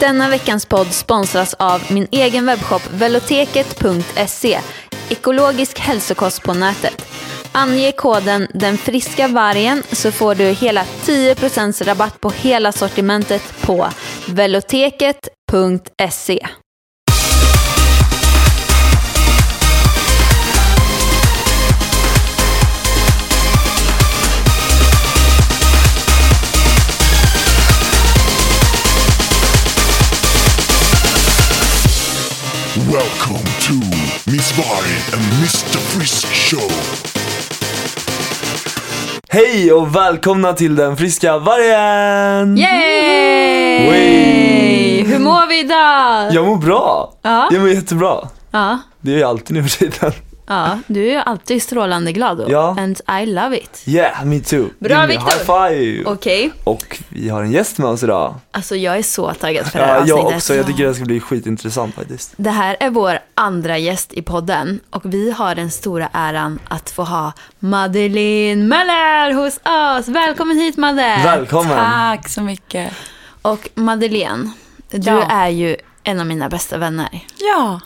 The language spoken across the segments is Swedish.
Denna veckans podd sponsras av min egen webbshop veloteket.se. Ekologisk hälsokost på nätet. Ange koden den friska vargen så får du hela 10% rabatt på hela sortimentet på veloteket.se. Varg and Mr Frisk Show. Hej och välkomna till den friska vargen! Yay! Wey! Hur mår vi idag? Jag mår bra. Ja. Jag mår jättebra. Ja, Det är jag alltid nu för tiden. Ja, du är ju alltid strålande glad då. Ja. And I love it. Yeah, me too. Bra, Give me Viktor. High five. Okej, Och vi har en gäst med oss idag. alltså jag är så taggad för det här Ja, jag avsnittet. också. Jag tycker det ska bli skitintressant faktiskt. Det här är vår andra gäst i podden och vi har den stora äran att få ha Madeleine Möller hos oss. Välkommen hit Madde! Välkommen. Tack så mycket. Och Madeleine, du Ja. är ju en av mina bästa vänner. Ja,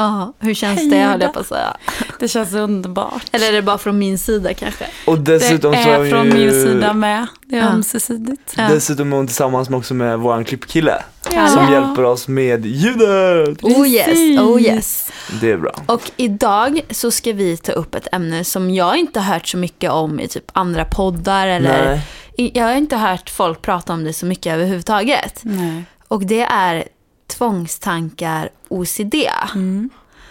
Ja, hur känns Hej, det höll jag på att säga. det känns underbart. Eller är det bara från min sida kanske? Och dessutom det så är är från ju... min sida med. Det är Ja. ömsesidigt. Ja. Dessutom är hon tillsammans med också med våran klippkille. Ja. Som hjälper oss med ljudet. Oh yes, oh yes. Det är bra. Och idag så ska vi ta upp ett ämne som jag inte har hört så mycket om i typ andra poddar eller Nej. jag har inte hört folk prata om det så mycket överhuvudtaget. Nej. Och det är tvångstankar OCD. Mm.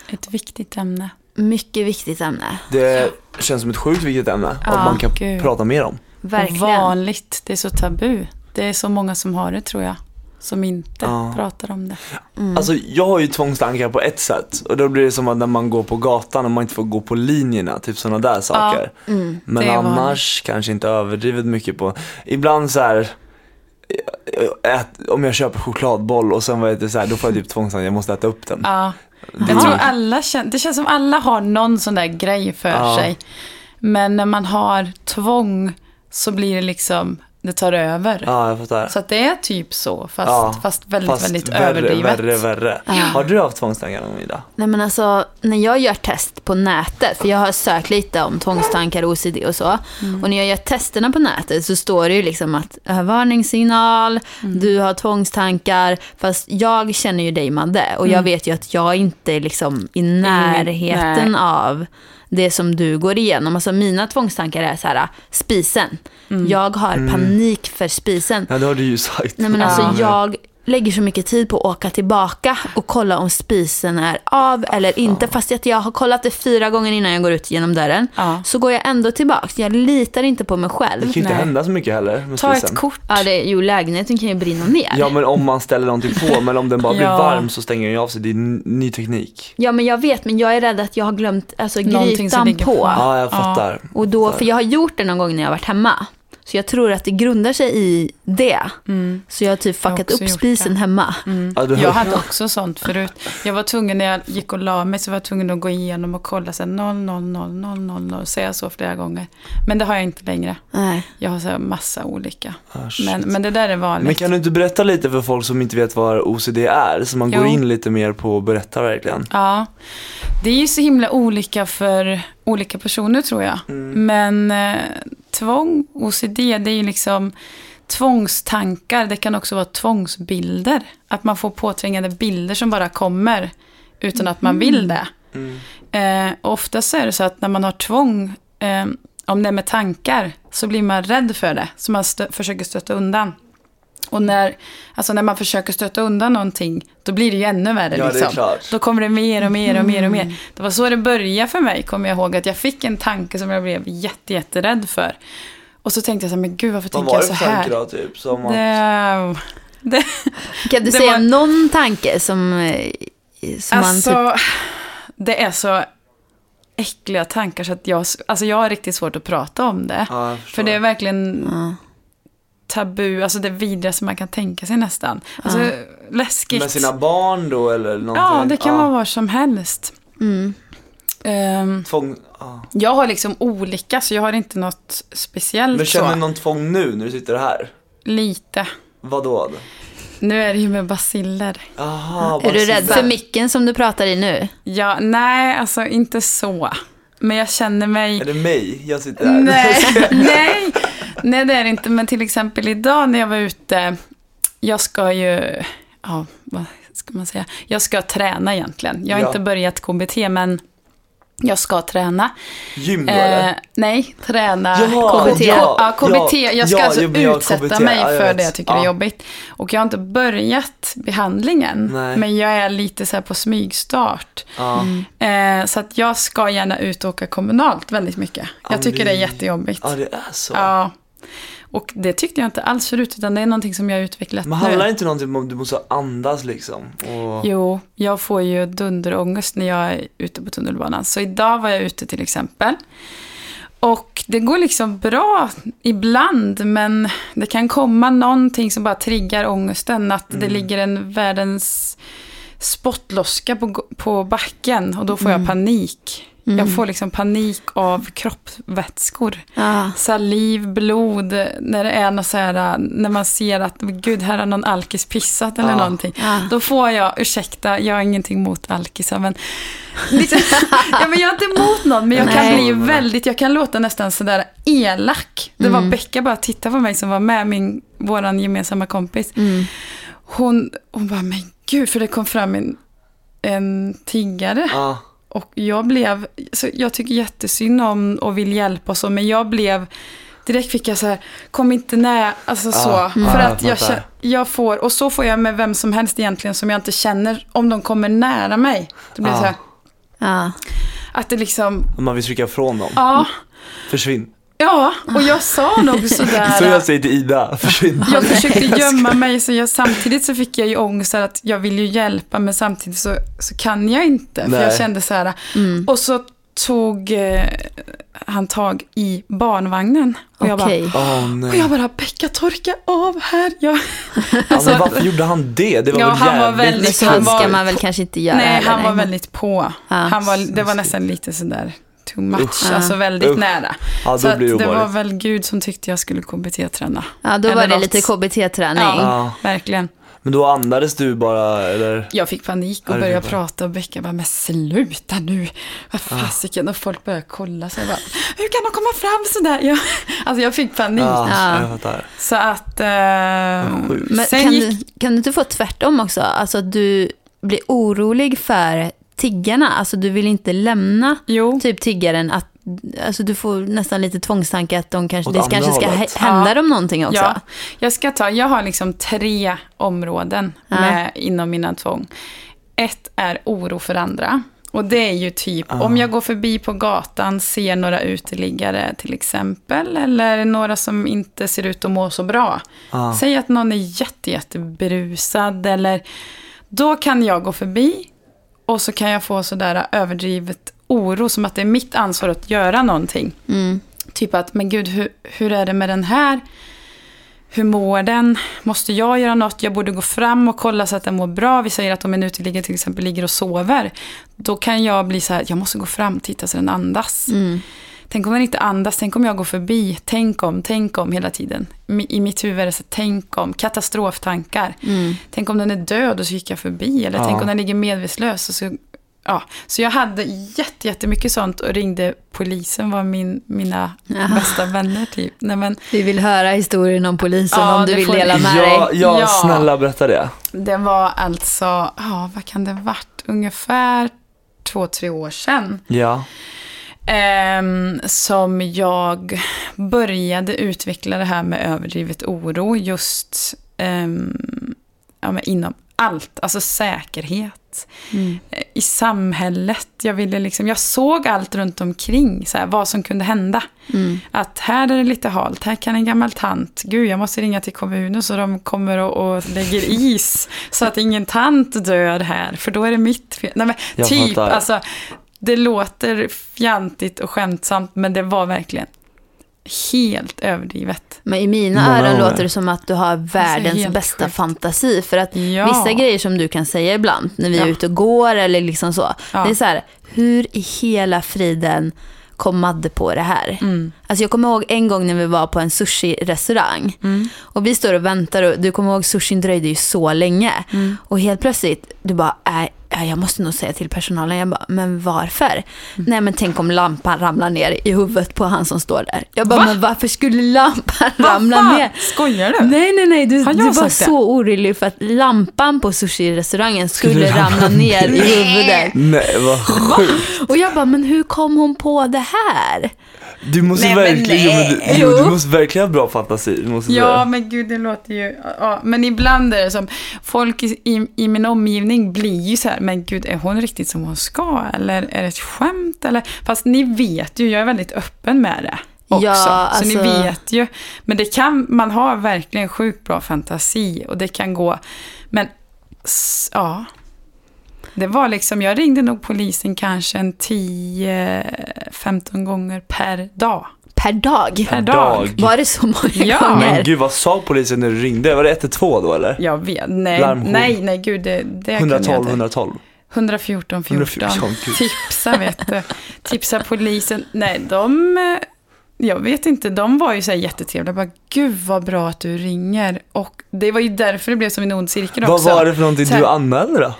Ett viktigt ämne. Mycket viktigt ämne. Det känns som ett sjukt viktigt ämne. Ja, man kan gud. prata mer om. Verkligen. Och vanligt. Det är så tabu. Det är så många som har det tror jag. Som inte Ja. pratar om det. Mm. Alltså jag har ju tvångstankar på ett sätt och då blir det som att när man går på gatan och man inte får gå på linjerna, typ sådana där saker. Mm. Men annars kanske inte överdrivet mycket på, ibland så här. Ät, om jag köper chokladboll och sen vad heter det så här, då får jag typ tvångstankar, jag måste äta upp den. Ja. Det- Jag tror alla känner, det känns som alla har någon sån där grej för Ja. sig. Men när man har tvång så blir det liksom, det tar över. Ja, jag fattar. Så att det är typ så, fast, Ja, fast väldigt, Fast väldigt värre, överdrivet. värre, värre. Har du haft tvångstankar någon gång Ida? Nej men alltså, när jag gör test på nätet, för jag har sökt lite om tvångstankar, OCD och så. Och när jag gör testerna på nätet så står det ju liksom att varningssignal, du har tvångstankar. Fast jag känner ju dig Madde och jag vet ju att jag inte är liksom i närheten nej. av det som du går igenom. Alltså mina tvångstankar är så här, spisen. Jag har panik för spisen. Ja, det har du ju sagt. Nej men alltså Ja. jag lägger så mycket tid på att åka tillbaka och kolla om spisen är av eller inte. Fast att jag har kollat det fyra gånger innan jag går ut genom dörren. Ja. Så går jag ändå tillbaka. Jag litar inte på mig Det själv. kan ju inte Nej. hända så mycket heller med Ta spisen. ett kort. Ja, det, jo, lägenheten kan ju brinna ner. Ja men om man ställer någonting på, men om den bara blir Ja. varm så stänger den ju av sig. Det är n- ny teknik. Ja, men jag vet, men jag är rädd att jag har glömt alltså, Någonting som grytan ligger på. på. Ja, jag fattar. Och då, för jag har gjort det någon gång när jag har varit hemma. Så jag tror att det grundar sig i det. Så jag har typ fuckat upp spisen det. hemma. Ja, du Jag hade också sånt förut. Jag var tvungen, när jag gick och la mig, så var jag tvungen att gå igenom och kolla så här 0, 0, 0, 0, 0, 0, säga så flera gånger. Men det har jag inte längre. Nej. Jag har så här massa olika. Ah. Men, men det där är vanligt. Men kan du inte berätta lite för folk som inte vet vad OCD är? Så man går Jo. in lite mer på och berättar verkligen. Ja, det är ju så himla olika för olika personer tror jag. Mm. Men eh, tvång, OCD, det är ju liksom tvångstankar. Det kan också vara tvångsbilder. Att man får påtvingade bilder som bara kommer utan att man vill det. Mm. Eh, oftast är det så att när man har tvång, eh, om det är med tankar, så blir man rädd för det. Så man stö- försöker stötta undan. Och när, alltså när man försöker stötta undan någonting, då blir det ju ännu värre. Ja, det är liksom. klart. Då kommer det mer och mer och mer och mer. Det var så det började för mig, kommer jag ihåg. Att jag fick en tanke som jag blev jätte, jätterädd för. Och så tänkte jag så här, men gud varför Vad tänker var jag det så för här? tanke då typ? Som att, Det, det, Kan du Det säga var- någon tanke som, eh, som man typ... alltså, det är så äckliga tankar så att jag, alltså jag har riktigt svårt att prata om det. ja. För det är verkligen Ja. Tabu, alltså det vidrigaste man kan tänka sig nästan. Alltså läskigt. Med sina barn då eller någonting? ja, det kan vara var som helst. Mm. Ehm, Tvång, ja. jag har liksom olika, så jag har inte något speciellt Men känner du någon tvång nu när du sitter här? Lite. Vadå? Nu är det ju med basiller. Aha, Är du rädd för micken som du pratar i nu? Ja, nej, alltså inte så. Men jag känner mig... Är det mig? Jag sitter här. Nej, nej, nej det är det inte. Men till exempel idag när jag var ute, jag ska ju, ja, vad ska man säga? Jag ska träna egentligen. Jag har Ja. inte börjat KBT, men jag ska träna. Gym Eh, nej, träna Jaha, KBT. ja, Ja, KBT. ja, jag ska ja, alltså jag utsätta KBT, mig ja, jag för vet. det jag tycker är Ja. jobbigt. Och jag har inte börjat behandlingen, Nej. men jag är lite så här på smygstart. Ja. Eh, så att jag ska gärna ut och åka kommunalt väldigt mycket. Ja, Jag tycker det är jättejobbigt. ja, det är så. Ja. Och det tyckte jag inte alls förut, utan det är någonting som jag har utvecklat Men handlar nu. inte någonting om att du måste andas liksom? Och... Jo, jag får ju dunderångest när jag är ute på tunnelbanan. Så idag var jag ute till exempel. Och det går liksom bra ibland, men det kan komma någonting som bara triggar ångesten. Att Mm. det ligger en världens spottloska på, på backen och då får jag panik. Jag får liksom panik av kroppsvätskor. Ja. Saliv, blod, när det är något så här, när man ser att gud, här har någon alkis pissat eller Ja. någonting. Ja. Då får jag, ursäkta, jag har ingenting mot alkisar, men, lite, ja, men jag är inte emot någon, men jag kan Nej. bli väldigt, jag kan låta nästan sådär elak. Det var Becka bara titta på mig som var med, min, våran gemensamma kompis. Mm. Hon, hon bara, men gud, för det kom fram en, en tiggare. Och jag blev, så jag tycker jättesynd om och vill hjälpa och så, men jag blev, direkt fick jag så här, kom inte nära, alltså så. Ja, För ja, att jag jag, får, och så får jag med vem som helst egentligen som jag inte känner, om de kommer nära mig. Då blir det Ja. så här, Ja. att det liksom, Om man vill trycka ifrån dem. ja, Försvinn. Ja, och jag sa nog sådär. Så jag säger till Ida, försvinn. Jag försökte gömma mig, så jag, samtidigt så fick jag ju ångest att jag vill ju hjälpa, men samtidigt så, så kan jag inte. För Nej. jag kände så här, och så tog eh, han tag i barnvagnen. Och jag bara, och nej. jag bara, Pekka torka av här. Jag, Ja, men varför gjorde han det? Det var Ja, väl han var jävligt... väldigt- Men så Han var- ska man väl kanske inte göra nej, han var väldigt på. Ja. Han var, det var nästan lite sådär too much, Usch. alltså väldigt Usch. nära. Ja, så det det var väl Gud som tyckte jag skulle KBT-träna. Ja, då Eller var det något. lite KBT-träning. Ja. Ja. Verkligen. Men då andades du bara, eller? Jag fick panik och började jag. prata och Becka bara, men sluta nu. Vad fasiken. Och folk började kolla sig. Bara, Hur kan de komma fram sådär? Jag, alltså jag fick panik. Ja, Ja. jag. Så att... Eh. Men kan, gick, du, kan du inte få tvärtom också? Alltså att du blir orolig för tiggarna. Alltså du vill inte lämna Jo. typ tiggaren. Att, alltså du får nästan lite tvångstanke att de kanske, det kanske ska hållet. hä- hända Ja. dem någonting också. Ja, jag ska ta, jag har liksom tre områden Ja. med, inom mina tvång. Ett är oro för andra. Och det är ju typ, om jag går förbi på gatan, ser några uteliggare till exempel, eller några som inte ser ut att må så bra. Ja. Säg att någon är jätte, jätte berusad, eller då kan jag gå förbi och så kan jag få sådär överdrivet oro, som att det är mitt ansvar att göra någonting. Mm. Typ att, men gud, hur, hur är det med den här? Hur mår den? Måste jag göra något? Jag borde gå fram och kolla så att den mår bra. Vi säger att om en uteliggare till exempel ligger och sover. Då kan jag bli så här, jag måste gå fram och titta så den andas. Mm. Tänk om den inte andas, tänk om jag går förbi. Tänk om, tänk om hela tiden. I mitt huvud är det så tänk om, katastroftankar. Mm. Tänk om den är död och så gick jag förbi. Eller Ja. tänk om den ligger medvetslös. Och så, ja. så jag hade jätte, jättemycket sånt och ringde polisen var min, mina Jaha. bästa vänner typ. Nej, men Vi vill höra historien om polisen Ja, om du vill får dela med Ja, dig. ja, Ja. snälla berätta det. det var alltså, ja vad kan det ha varit? Ungefär två, tre år sedan. Ja. Ehm, som jag började utveckla det här med överdrivet oro just ehm, ja, inom allt, alltså säkerhet. Mm. I samhället, jag ville liksom, jag såg allt runt omkring, så här, vad som kunde hända. Mm. Att här är det lite halt, här kan en gammal tant, gud jag måste ringa till kommunen så de kommer och, och lägger is så att ingen tant dör här, för då är det mitt fel. Nej, men typ, alltså, det låter fjantigt och skämtsamt, men det var verkligen helt överdrivet. Men i mina Många öron låter det som att du har världens helt bästa sjukt. fantasi. För att Ja. vissa grejer som du kan säga ibland när vi är Ja. ute och går eller liksom så. Ja. Det är så här, hur i hela friden kom Madde på det här? Alltså jag kommer ihåg en gång när vi var på en sushi-restaurang. Och vi står och väntar och du kommer ihåg sushin dröjde ju så länge. Och helt plötsligt, du bara, äh, ja, jag måste nog säga till personalen. Jag bara, men varför? Nej men tänk om lampan ramlar ner i huvudet på han som står där. Jag bara, Va? men varför skulle lampan ramla Vad fan? ner? Skojar du? Nej, nej, nej. Du, du var sagt det? så orolig för att lampan på sushi-restaurangen skulle ramla ramla ner i huvudet. Nej, vad sjukt. Och jag bara, men hur kom hon på det här? Du måste Nej, verkligen, men du, nej. jo, du Jo. måste verkligen ha bra fantasi. Du måste Ja, säga. men gud, det låter ju... Ja, men ibland är det som... Folk i, i, min omgivning blir ju så här, men gud, är hon riktigt som hon ska? Eller är det ett skämt? Eller, fast ni vet ju, jag är väldigt öppen med det också. Ja, Så ni alltså- vet ju. Men det kan, man har verkligen sjukt bra fantasi och det kan gå... Men, s- ja. Det var liksom, jag ringde nog polisen kanske en 10-15 gånger per dag. Per dag? Per dag. Var det så många Ja. gånger? Men gud, vad sa polisen när du ringde? Var det 112 då eller? Jag vet, nej, Larmjour. nej, nej, gud, det, det kunde jag 112, inte. 112. 114, 14. 114, gud. Tipsa, vet du. Tipsa polisen. Nej, de... Jag vet inte, de var ju så här jättetrevliga. Bara, Gud vad bra att du ringer. Och det var ju därför det blev som en ond cirkel Vad också. var det för någonting här- du anmälde då?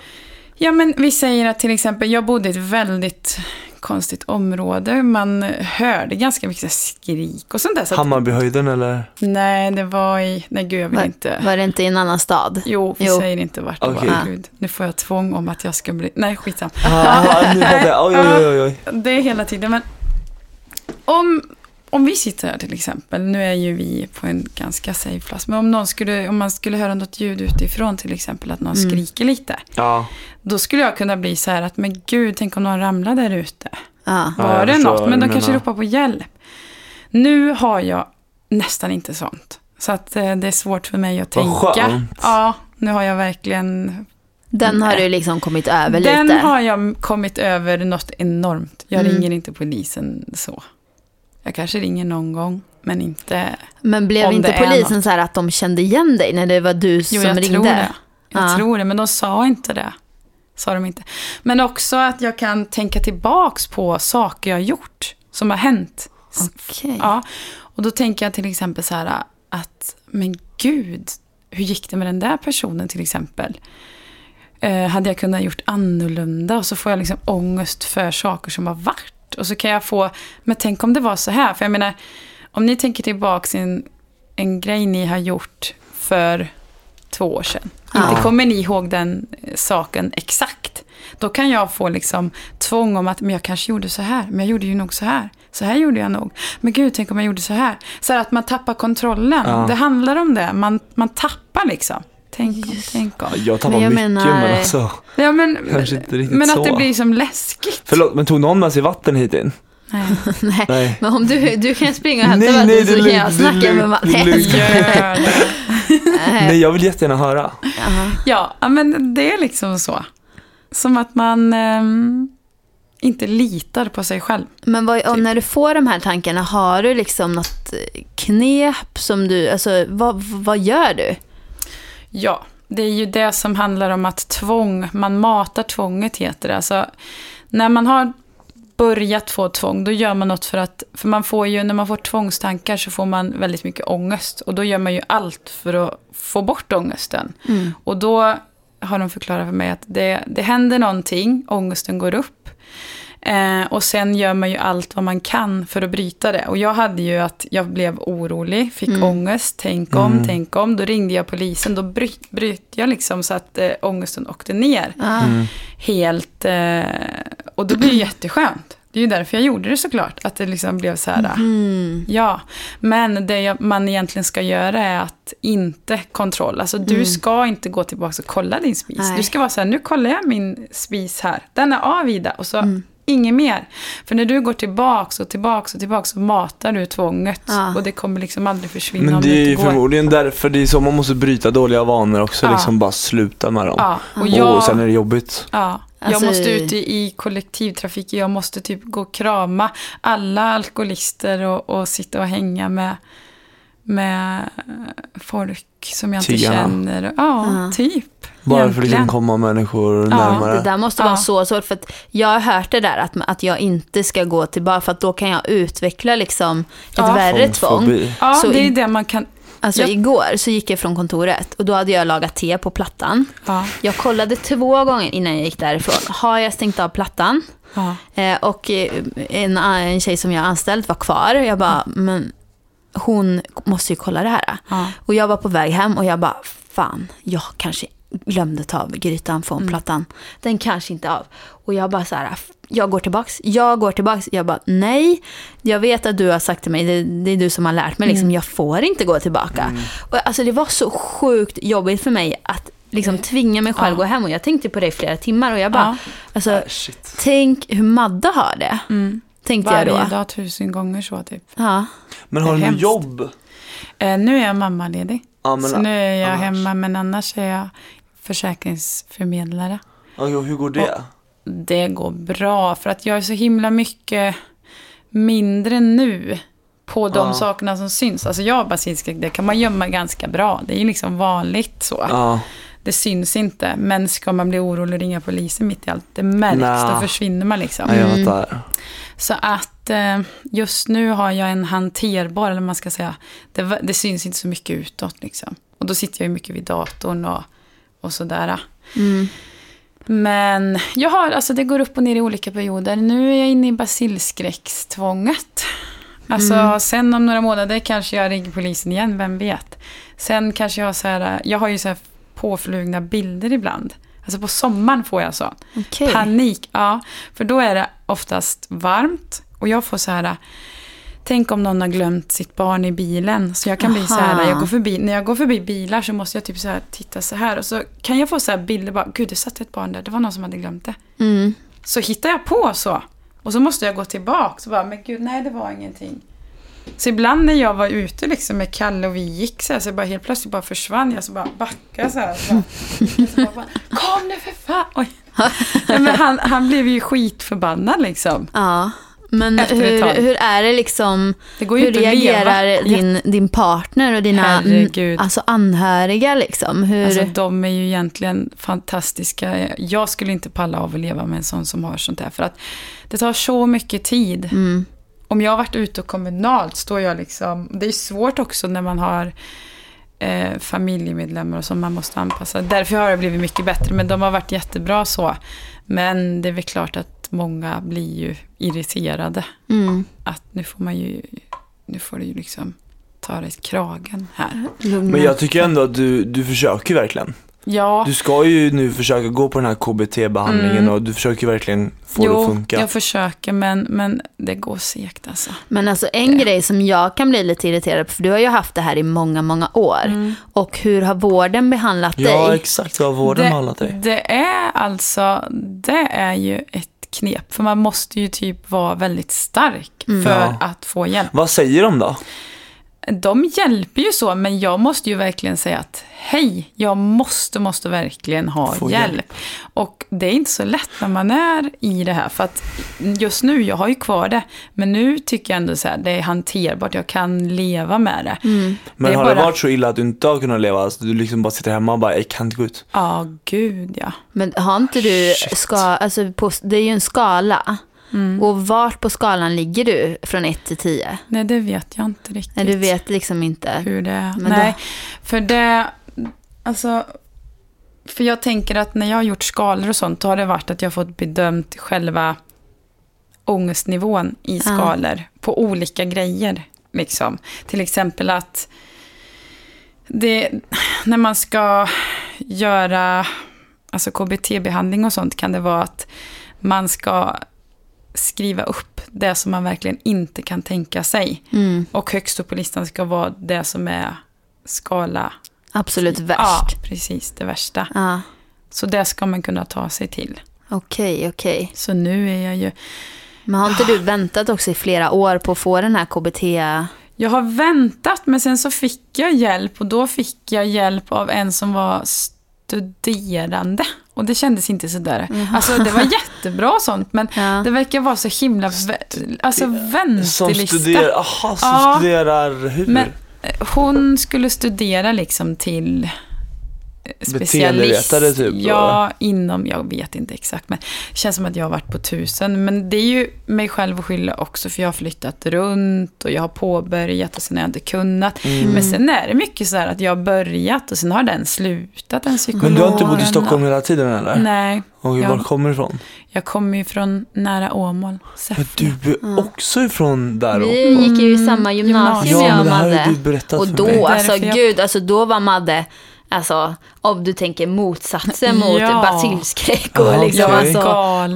Ja, men vi säger att till exempel, jag bodde i ett väldigt konstigt område. Man hörde ganska mycket skrik och sånt där. Så Hammarbyhöjden eller? nej, det var i... Nej, gud, jag vill Var, inte... var det inte i en annan stad? Jo, vi Jo. säger inte vart det Okej. var. Gud, nu får jag tvång om att jag ska bli... Nej, skitsam. Ah, nu var det, oj, oj, oj, oj. Det är hela tiden, men om, om vi sitter här till exempel, nu är ju vi på en ganska safe plats, men om, någon skulle, om man skulle höra något ljud utifrån till exempel, att någon Mm. skriker lite, Ja, då skulle jag kunna bli så här att, men gud, tänk om någon ramlar där ute. Ja. Var det något? vad Men de kanske menar. ropar på hjälp. Nu har jag nästan inte sånt. Så att eh, det är svårt för mig att Vad tänka. skönt. Ja, nu har jag verkligen Den har du liksom kommit över Den lite. har jag kommit över något enormt. Jag Mm. ringer inte polisen så. Jag kanske ringer någon gång, men inte... Men blev inte polisen så här att de kände igen dig när det var du Jo, som jag ringde? tror det. Jag Ja. tror det, men de sa inte det. Sa de inte. Men också att jag kan tänka tillbaks på saker jag har gjort, som har hänt. Okej. Ja, och då tänker jag till exempel så här att, men gud, hur gick det med den där personen till exempel? Eh, hade jag kunnat gjort annorlunda? Och så får jag liksom ångest för saker som har varit. Och så kan jag få, men tänk om det var så här. För jag menar, om ni tänker tillbaka en, en grej ni har gjort för två år sedan. Ja. Inte kommer ni ihåg den eh, saken exakt. Då kan jag få liksom tvång om att men jag kanske gjorde så här, men jag gjorde ju nog så här. Så här gjorde jag nog. Men gud, tänk om jag gjorde så här. Så här att man tappar kontrollen. Ja. Det handlar om det. Man, man tappar liksom. Tänk om, tänk om. Jag tappar Men jag mycket menar- men alltså. Ja, men, Kanske inte riktigt men att så. det blir som läskigt. Förlåt, men tog någon med sig vatten hit in? Nej. Nej. Nej. Men om du, du kan springa och hämta Nej, vatten nej, så kan jag snacka med Matte. är Nej, jag vill jättegärna höra. Jaha. Ja, ja, men det är liksom så. Som att man ehm, inte litar på sig själv. Men vad, Typ. när du får de här tankarna, har du liksom något knep som du, alltså vad, vad gör du? Ja, det är ju det som handlar om att tvång, man matar tvånget heter det. Alltså, när man har börjat få tvång, då gör man något för att, för man får ju, när man får tvångstankar så får man väldigt mycket ångest. Och då gör man ju allt för att få bort ångesten. Och då har de förklarat för mig att det, det händer någonting, ångesten går upp. Eh, och sen gör man ju allt vad man kan för att bryta det. Och jag hade ju att jag blev orolig, fick ångest, tänk om, tänk om. Då ringde jag polisen, då bryt, bryt jag liksom så att eh, ångesten åkte ner. Ah. Helt, eh, och då blir det jätteskönt. Det är ju därför jag gjorde det såklart, att det liksom blev så här. Mm. Ja, men det man egentligen ska göra är att inte kontroll. Alltså du ska inte gå tillbaka och kolla din spis. Nej. Du ska vara så här, nu kollar jag min spis här. Den är av Ida och så inget mer. För när du går tillbaks och tillbaks och tillbaks så matar du tvånget. Ja. Och det kommer liksom aldrig försvinna Men om det är ju förmodligen därför det är så man måste bryta dåliga vanor också, Ja. liksom bara sluta med dem. Ja, och Och, jag, sen är det jobbigt. ja, Alltså- jag måste ut i, i kollektivtrafik. Jag måste typ gå och krama alla alkoholister och, och sitta och hänga med, med folk som jag inte Tiggarna. känner. Ja, Ja. typ. Bara för att liksom komma människor Ja, närmare. Det där måste Ja. vara så svårt för att jag har hört det där att, att jag inte ska gå tillbaka för att då kan jag utveckla liksom ett Ja. värre tvång. Ja, Så det är det man kan... Alltså Ja. igår så gick jag från kontoret och då hade jag lagat te på plattan. Ja, Jag kollade två gånger innan jag gick därifrån. Har jag stängt av plattan? ja. Eh, och eh, en, en tjej som jag anställt var kvar. Jag bara, men hon måste ju kolla det här. Ja. Och jag var på väg hem och jag bara, fan, jag kanske glömde ta av grytan från plattan. Den kanske inte av. Och jag bara så här, jag går tillbaks, jag går tillbaks. Jag bara, nej, jag vet att du har sagt till mig, det, det är du som har lärt mig, liksom, jag får inte gå tillbaka. Och alltså det var så sjukt jobbigt för mig att liksom tvinga mig själv Ja. gå hem. Och jag tänkte på det i flera timmar och jag bara, Ja. alltså, Äh, Shit. tänk hur Madde har det. Mm. Tänkte jag Varje då. dag tusen gånger så typ. Ja. Men har Det du något jobb? Eh, nu är jag mammaledig. Ja, men, så nu är jag annars? hemma, men annars är jag försäkringsförmedlare. Ja, hur går det? Det går bra, för att jag är så himla mycket mindre nu på de Ja. sakerna som syns. Alltså jag har basilskräck, det kan man gömma ganska bra. Det är ju liksom vanligt så. Ja. Det syns inte, men ska man bli orolig och ringa polisen mitt i allt, det märks, Nja. då försvinner man liksom. Ja, jag Mm. Så att eh, just nu har jag en hanterbar, eller man ska säga, det, det syns inte så mycket utåt liksom. Och då sitter jag ju mycket vid datorn och, och sådär. Mm. Men jag har, alltså det går upp och ner i olika perioder. Nu är jag inne i basilskräckstvånget. Alltså sen om några månader kanske jag ringer polisen igen, vem vet. Sen kanske jag har så här, jag har ju så här påflugna bilder ibland. Alltså på sommaren får jag så. Okej. Panik, ja. För då är det oftast varmt och jag får så här, tänk om någon har glömt sitt barn i bilen. Så jag kan bli så här, Aha. jag går förbi, när jag går förbi bilar så måste jag typ så här titta så här. Och så kan jag få så här bilder, bara, gud det satt ett barn där, det var någon som hade glömt det. Mm. Så hittar jag på så. Och så måste jag gå tillbaka och bara, men gud nej det var ingenting. Så ibland när jag var ute liksom med Kalle och vi gick så här, så bara helt plötsligt bara försvann jag, så bara backade så här. Så bara, så bara, Kom nu för fan! Oj. Men han, han blev ju skitförbannad liksom. Ja. Men hur, hur är det liksom, Det hur reagerar din, din partner och dina Herregud. alltså anhöriga liksom? Hur, Alltså de är ju egentligen fantastiska. Jag skulle inte palla av att leva med en sån som har sånt här. För att det tar så mycket tid. mm. Om jag har varit ute och kommunalt står jag liksom... Det är svårt också när man har eh, familjemedlemmar och som man måste anpassa. Därför har det blivit mycket bättre. Men de har varit jättebra så. Men det är väl klart att många blir ju irriterade. Mm. Att nu får man ju... Nu får du ju liksom ta dig kragen här. Lugna. Men jag tycker ändå att du, du försöker verkligen. Ja, Du ska ju nu försöka gå på den här KBT-behandlingen Mm. och du försöker verkligen få det att funka. jag försöker men, men det går segt alltså. Men alltså en grej som jag kan bli lite irriterad på, för du har ju haft det här i många, många år. Och hur har vården behandlat Ja, dig? exakt vad vården har hållit dig. det är alltså, det är ju ett knep. För man måste ju typ vara väldigt stark Mm. för Ja. att få hjälp. Vad säger de då? De hjälper ju så, men jag måste ju verkligen säga att hej, jag måste, måste verkligen ha hjälp. hjälp. Och det är inte så lätt när man är i det här. För att just nu, jag har ju kvar det, men nu tycker jag ändå så här, det är hanterbart, jag kan leva med det. Mm. Men Det är har det bara- varit så illa att du inte har kunnat leva? Alltså, du liksom bara sitter hemma och bara, jag kan inte gå ut. Ja, gud ja. Men har inte du, Shit. ska, alltså på, det är ju en skala. Mm. Och vart på skalan ligger du från 1 till 10? Nej, det vet jag inte riktigt. Nej, du vet liksom inte. hur det är. Men Nej, för det... Alltså... För jag tänker att när jag har gjort skalor och sånt, då har det varit att jag har fått bedömt själva ångestnivån i skalor på olika grejer. Liksom. Till exempel att det, när man ska göra alltså KBT-behandling och sånt kan det vara att man ska skriva upp det som man verkligen inte kan tänka sig. Mm, Och högst upp på listan ska vara det som är skala. absolut Ja, värst. precis. Det värsta. Ja, Så det ska man kunna ta sig till. Okej, okej. Så nu är jag ju... Men har inte du väntat också i flera år på att få den här KBT? Jag har väntat, men sen så fick jag hjälp. Och då fick jag hjälp av en som var studerande. Och det kändes inte sådär. Alltså det var jättebra och sånt, men Ja. det verkar vara så himla... vä- Alltså Som väntelista. studerar, aha, som Ja. studerar hur? Men eh, hon skulle studera liksom till specialist. Typ, Ja, inom, jag vet inte exakt. Men det känns som att jag har varit på tusen. Men det är ju mig själv att skylla också. För jag har flyttat runt och jag har påbörjat och sen har jag inte kunnat. Mm. Men sen är det mycket så här att jag har börjat och sen har den slutat, den psykologen. Men du har inte bott i Stockholm hela tiden eller? Nej, Och Ja. var kommer du ifrån? jag kommer ju från nära Åmål. Men Säffle. du är också ifrån där Vi uppe. gick ju i samma gymnasium Ja, jag men och det här har Madde. du berättat Och för då, mig. alltså jag- gud, alltså då var Madde, alltså om du tänker motsatsen mot Ja. basilskräck och liksom, okej. alltså,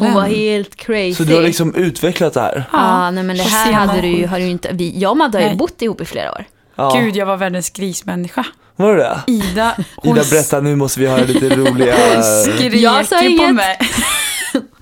hon var helt crazy. Så du har liksom utvecklat det här? Ja, nej men det här hade du ju, har du ju inte, vi, jag och Madde har ju bott ihop i flera år. Ja. Gud, jag var världens grismänniska. Var det det? Ida, hon Ida, berätta nu måste vi höra lite roliga... skrek Jag sa ju på inget. mig.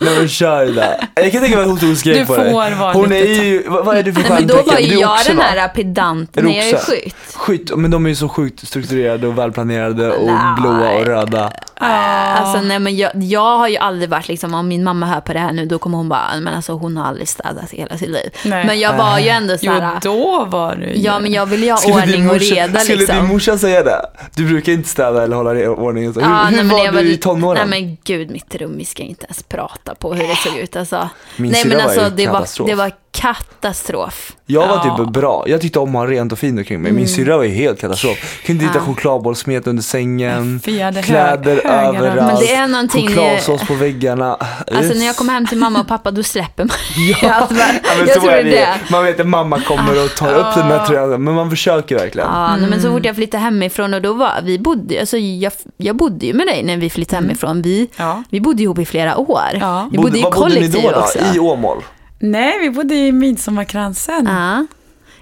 Nej men kör Ida. Jag kan tänka mig att hon stod och skrek Du på dig. får vara Hon lite är ju, vad vad är du för Nej, men då stjärntecken? var ju Du jag den här pedanten Är när du jag är skytt. Skytt, men de är ju så sjukt strukturerade och välplanerade och Nej. blåa och röda. Alltså nej men jag, jag har ju aldrig varit liksom, om min mamma hör på det här nu då kommer hon bara, men alltså hon har aldrig städat hela sitt liv. Nej. Men jag var ju ändå så Jo, då var du ja men jag ville ju ha Skulle din ordning och morsa- reda Skulle din liksom. morsa säga det? Du brukar inte städa eller hålla ordning. Så hur Ja, hur nej, men var jag du i tonåren? Nej men gud, mitt rum, vi ska inte ens prata på hur det såg ut. Alltså. Min nej men var alltså det var, det var katastrof. Jag var Ja. typ bra. Jag tyckte om att ha rent och fint omkring mig. Min syrra var ju helt katastrof. Kunde hitta Ja. chokladboll smet under sängen. Hög- Kläder höga överallt. Men det är någonting- Chokladsås på väggarna. Alltså när jag kommer hem till mamma och pappa då släpper man. Ja, alltså, bara, ja men jag så tror är det. det. Man vet att mamma kommer och tar upp den här tröjan. Men man försöker verkligen. Ja, nej, men så fort jag flyttade hemifrån och då var vi bodde, alltså jag, jag bodde ju med dig när vi flyttade hemifrån. Vi, Ja. vi bodde ihop i flera år. Ja. Vi bodde i var bodde ni kollektiv då, då? också. I Åmål? Nej, vi bodde i Midsommarkransen. Ja.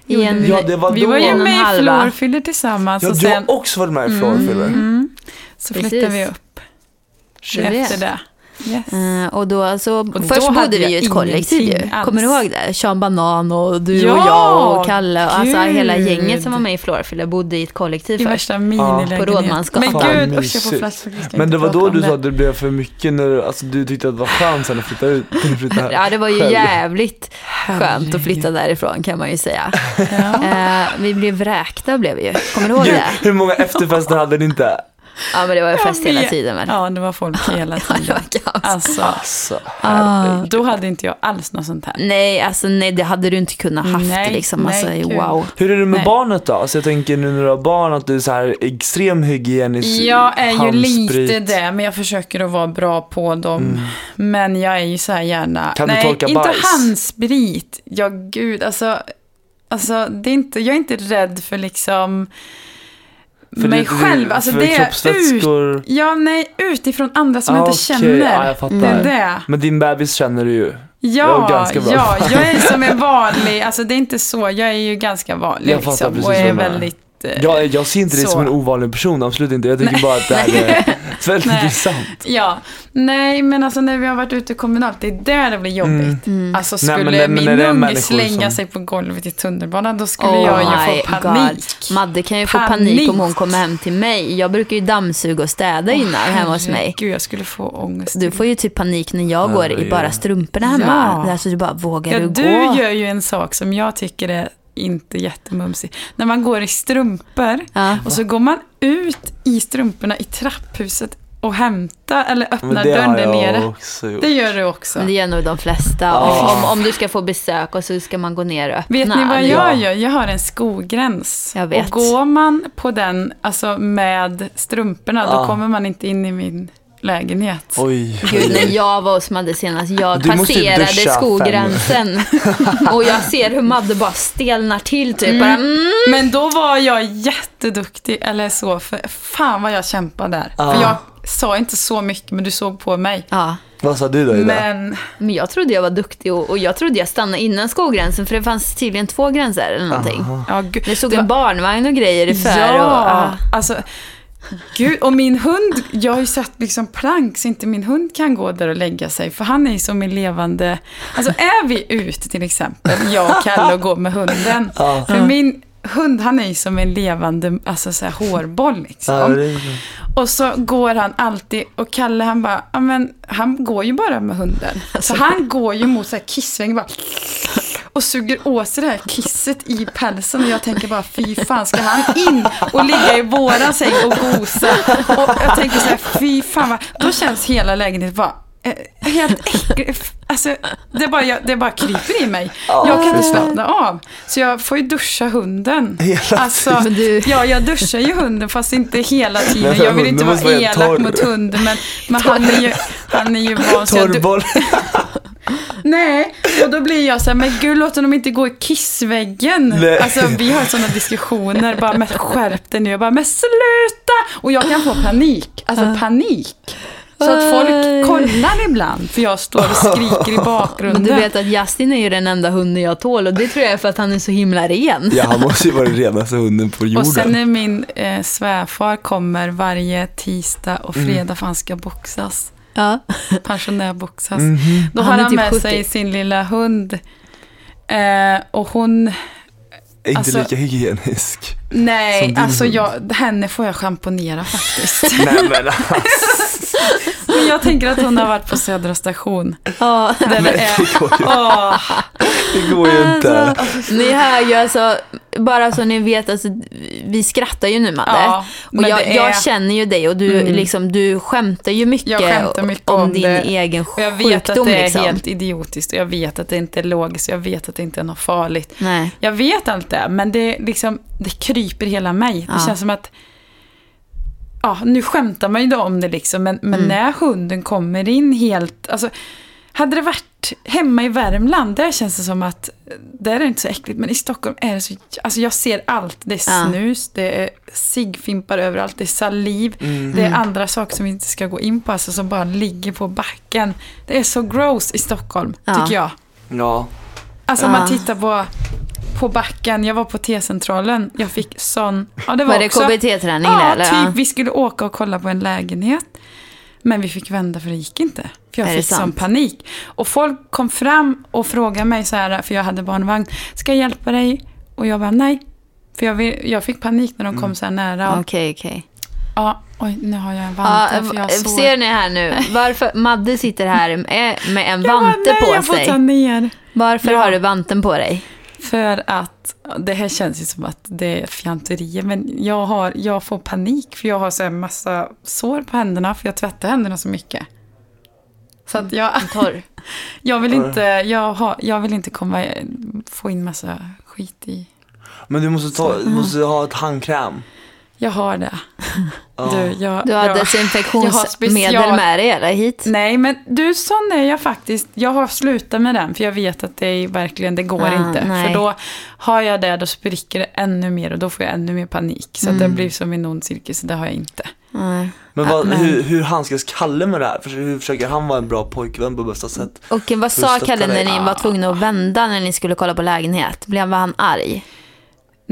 I en, vi. Ja, det var Vi då. var ju med i. Florfyller tillsammans Ja, och du har sen också varit med i Florfyller. mm, så Precis. flyttade vi upp efter det. Yes. Eh, och då, alltså, då först hade bodde vi ju i ett kollektiv ju. Kommer du ihåg det? Sean Banan och du Ja, och jag och Kalle. Och, alltså hela gänget som var med i Florfylla bodde i ett kollektiv I först. värsta minilägenheten. På Rådmansgatan. Men gud, usch jag får flashback. Men det var då du sa att det blev för mycket när du, alltså, du tyckte att det var skönt sen att flytta ut. här. Ja, det var ju själv. jävligt skönt att flytta därifrån kan man ju säga. Ja. Eh, vi blev vräkta blev vi ju. Kommer du ihåg Gud, det? hur många efterfester hade ni inte? Ja, men det var ju fest hela tiden väl? Ja, det var folk hela Ja, det tiden. var kaos. Alltså, Alltså, Ah. då hade inte jag alls något sånt här. Nej, alltså nej, det hade du inte kunnat haft Nej, liksom. nej, Alltså, gud. wow. Hur är det med Nej. barnet då? Alltså jag tänker nu när du har barn att du är så här extrem hygienisk Jag är ju handsprit. lite det, men jag försöker att vara bra på dem. Men jag är ju så här gärna... Kan du Nej, torka inte bajs? handsprit. Ja, gud, alltså... Alltså, det är inte, jag är inte rädd för liksom För mig det- själv. Alltså för det är ut, kroppsvätskor. ja, nej, utifrån andra som Ah, jag inte okej. känner. Ja, jag fattar. det är det. Men din bebis känner du ju. Ja, Ja, ganska bra. ja, jag är som en vanlig, alltså det är inte så, jag är ju ganska vanlig Jag fattar liksom, precis och är du eh, Jag, jag ser inte dig som en ovanlig person, absolut inte. Jag tycker bara att det här är väldigt Nej. intressant. Ja, nej men alltså när vi har varit ute kommunalt, det är där det blir jobbigt. Mm. Alltså Nej, skulle men det- men min unge slänga som- sig på golvet i tunnelbanan, då skulle Oh jag ju my få panik. God. Madde kan ju få panik. Panik. om hon kommer hem till mig. Jag brukar ju dammsuga och städa innan hemma hos mig. Gud, jag skulle få ångest. Du får ju typ panik när jag går i bara strumporna hemma. Ja. Alltså du bara, vågar ja, du, du gå? gör ju en sak som jag tycker är inte jättemumsig. När man går i strumpor Ja. och så går man ut i strumporna i trapphuset och hämtar eller det dörren har där jag nere. också gjort. Det gör du också. Men det gör nog de flesta. Om, om, om du ska få besök och så ska man gå ner och öppna. Vet ni vad jag gör? Jag har en skogräns. Jag vet. Och går man på den, alltså med strumporna, då Ja. kommer man inte in i min lägenhet. Oj. Gud, när jag var hos Madde senast, jag Du passerade skogränsen. och jag ser hur Madde bara stelnar till typ. Mm. Bara, mm. Men då var jag jätteduktig, eller så, för fan vad jag kämpade där. Ja. För jag sa inte så mycket, men du såg på mig. Ja. Vad sa du då Ida? Men, Men jag trodde jag var duktig och, och jag trodde jag stannade innan skogränsen för det fanns tydligen två gränser eller någonting. ja gud. Det stod Det en var- barnvagn och grejer i för. Ja, Och, ja. alltså. Gud, och min hund, jag har ju sett liksom plank så inte min hund kan gå där och lägga sig. För han är ju som en levande... Alltså är vi ute till exempel, jag och Kalle och går med hunden. Ja. För min hund, han är ju som en levande alltså så här, hårboll liksom. Ja, det Och så går han alltid, och Kalle han bara, men han går ju bara med hunden. Så han går ju mot så här kissväng bara. Och suger åt sig det här kisset i pälsen och jag tänker bara fy fan ska han in och ligga i våran säng och gosa? Och jag tänker så här fy fan vad, då känns hela lägenheten bara eh, helt äcklig. Alltså, det bara, jag, det bara kryper i mig. Jag kan inte slappna av. Så jag får ju duscha hunden. Hela Alltså, du- ja, jag duschar ju hunden fast inte hela tiden. Jag vill inte vara elak torr. mot hunden. Men, men han är ju, han är ju van. Torrboll. Nej, och då blir jag så här, men gud låt honom inte gå i kissväggen. Nej. Alltså vi har sådana diskussioner, bara men skärp dig nu. Jag bara, men sluta! Och jag kan få panik, alltså panik. Så att folk kollar ibland, för jag står och skriker i bakgrunden. Men du vet att Justin är ju den enda hunden jag tål och det tror jag är för att han är så himla ren. Ja, han måste ju vara den renaste hunden på jorden. Och sen när min eh, svärfar kommer varje tisdag och Mm. fredag för han ska boxas, Ja. pensionärboxas, Mhm. då Han har han typ med 70. sig sin lilla hund. Eh, och hon, Är inte alltså- lika hygienisk. Nej, alltså hund. jag, henne får jag schamponera faktiskt. Nej men alltså, Men jag tänker att hon har varit på Södra station. Ja. Där det är, det går ju, åh, det går ju inte. Alltså, ni hör ju alltså, bara så ni vet, alltså, vi skrattar ju nu Madde. ja, och men jag, är, jag känner ju dig och du, Mm. liksom, du skämtar ju mycket, skämtar mycket om, om din det. egen och jag vet sjukdom. att det är liksom. helt idiotiskt och jag vet att det inte är logiskt jag vet att det inte är något farligt. Nej. Jag vet allt det, men det, liksom, det kryper hela mig. Det Ja. känns som att, ja, nu skämtar man ju då om det liksom, men, men Mm. när hunden kommer in helt, alltså, hade det varit hemma i Värmland, där känns det som att, där är det inte så äckligt, men i Stockholm är det så, alltså jag ser allt. Det är Ja. snus, det är ciggfimpar överallt, det är saliv, Mm. det är andra saker som vi inte ska gå in på, alltså som bara ligger på backen. Det är så gross i Stockholm, Ja. tycker jag. Ja. Alltså om Ja. man tittar på, på backen, jag var på T-centralen, jag fick sån... Ja, det var, Var det KBT-träning Ja, där eller? typ. Vi skulle åka och kolla på en lägenhet. Men vi fick vända för det gick inte. För jag Är fick sån panik. Och folk kom fram och frågade mig så här, för jag hade barnvagn. Ska jag hjälpa dig? Och jag bara nej. För jag, jag fick panik när de kom så här nära. Okej, okej. ja, oj, nu har jag en Ja, vante. för jag såg... ser ni här nu? Varför Madde sitter här med, en Jag bara, vante nej, på jag får sig? ta ner. Varför Ja. har du vanten på dig? För att, det här känns ju som att det är fjanterier, men jag, har, jag får panik för jag har så här massa sår på händerna för jag tvättar händerna så mycket. Så att jag, Torr. jag, vill, inte, jag, har, jag vill inte komma, få in massa skit i. Men du måste, ta, du måste ha ett handkräm. Jag har det. Du, jag, Du har jag, desinfektionsmedel med dig eller hit? Nej, men du, sån är jag faktiskt. Jag har slutat med den, för jag vet att det är verkligen, det går Ah, inte. nej. För då har jag det, då spricker det ännu mer och då får jag ännu mer panik. Så att det Mm. blir som en ond cirkel, så det har jag inte. Nej. Men vad, men- hur, hur handskas Kalle med det här? För hur försöker han vara en bra pojkvän på bästa sätt? Och vad sa Kalle när ni var tvungna att vända när ni skulle kolla på lägenhet? Blev var han arg?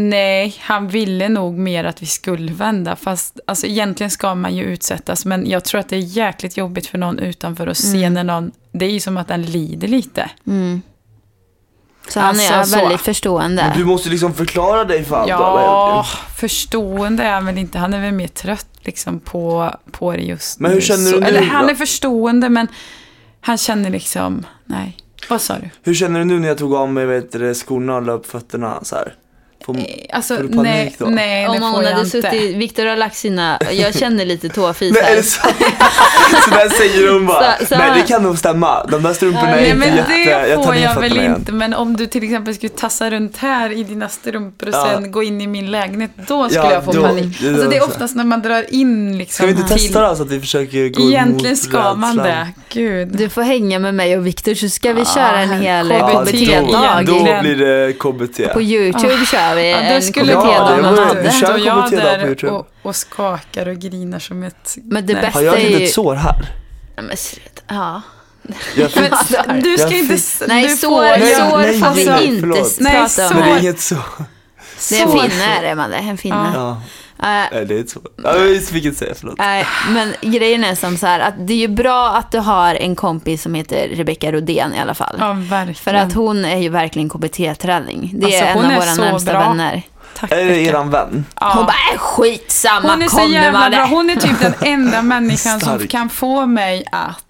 Nej, han ville nog mer att vi skulle vända. Fast alltså, egentligen ska man ju utsättas. Men jag tror att det är jäkligt jobbigt för någon utanför att se Mm. när någon... Det är ju som att den lider lite. Så han är Alltså, så. väldigt förstående. Men du måste liksom förklara dig för allt. Ja, förstående är han väl inte. Han är väl mer trött liksom på, på det just Men hur nu. känner Så- du nu Eller då? han är förstående men han känner liksom, nej. Vad sa du? Hur känner du nu när jag tog av mig vet du, skorna och la upp fötterna så här? Får, Eh, Alltså, Får du panik nej, då? nej, det Om får hon jag hade inte. suttit, Viktor har lagt sina, jag känner lite Nej, tåfisar. det sant? så där säger hon bara. Så- så Nej det kan nog stämma. De där strumporna Ja, är Nej inte men jätte... det jag tar får ner jag väl igen. inte. Men om du till exempel skulle tassa runt här i dina strumpor och Ja. sen gå in i min lägenhet, då skulle Ja, jag få då- panik. det är Alltså det är oftast när man drar in liksom Ska vi inte till... testa då så att vi försöker gå Egentligen emot ska man rädslan? det. Gud. Du får hänga med mig och Viktor så ska vi Ja, köra en hel KBT-dag. då, då blir det KBT. På YouTube kör vi Ja, det en skulle Ja, det med var- Madde. vi kör jag KBT-dag på YouTube. och, och skakar och grinar som ett... Men det Nej. bästa Har jag ett är ju... litet sår här? Nej, men. Ja. Fick... Men, du ska inte... Nej, du sår, får, Nej, sår nej, får vi nej, inte. Nej, prata sår. om. Men det är inget så. Det är en Sår. finne är det, Madde. En finne. Ja, nej, det är inte så. Ja, jag fick inte säga, förlåt. Nej, men grejen är som så här att det är ju bra att du har en kompis som heter Rebecka Rodén i alla fall. Ja, verkligen. För att hon är ju verkligen KBT-träning. Det Alltså, är en hon av är våra närmsta bra. vänner. Tack, Är det eran vän? Ja. Hon bara, äh, skitsamma, Hon är så jävla bra. Hon är typ den enda människan som kan få mig att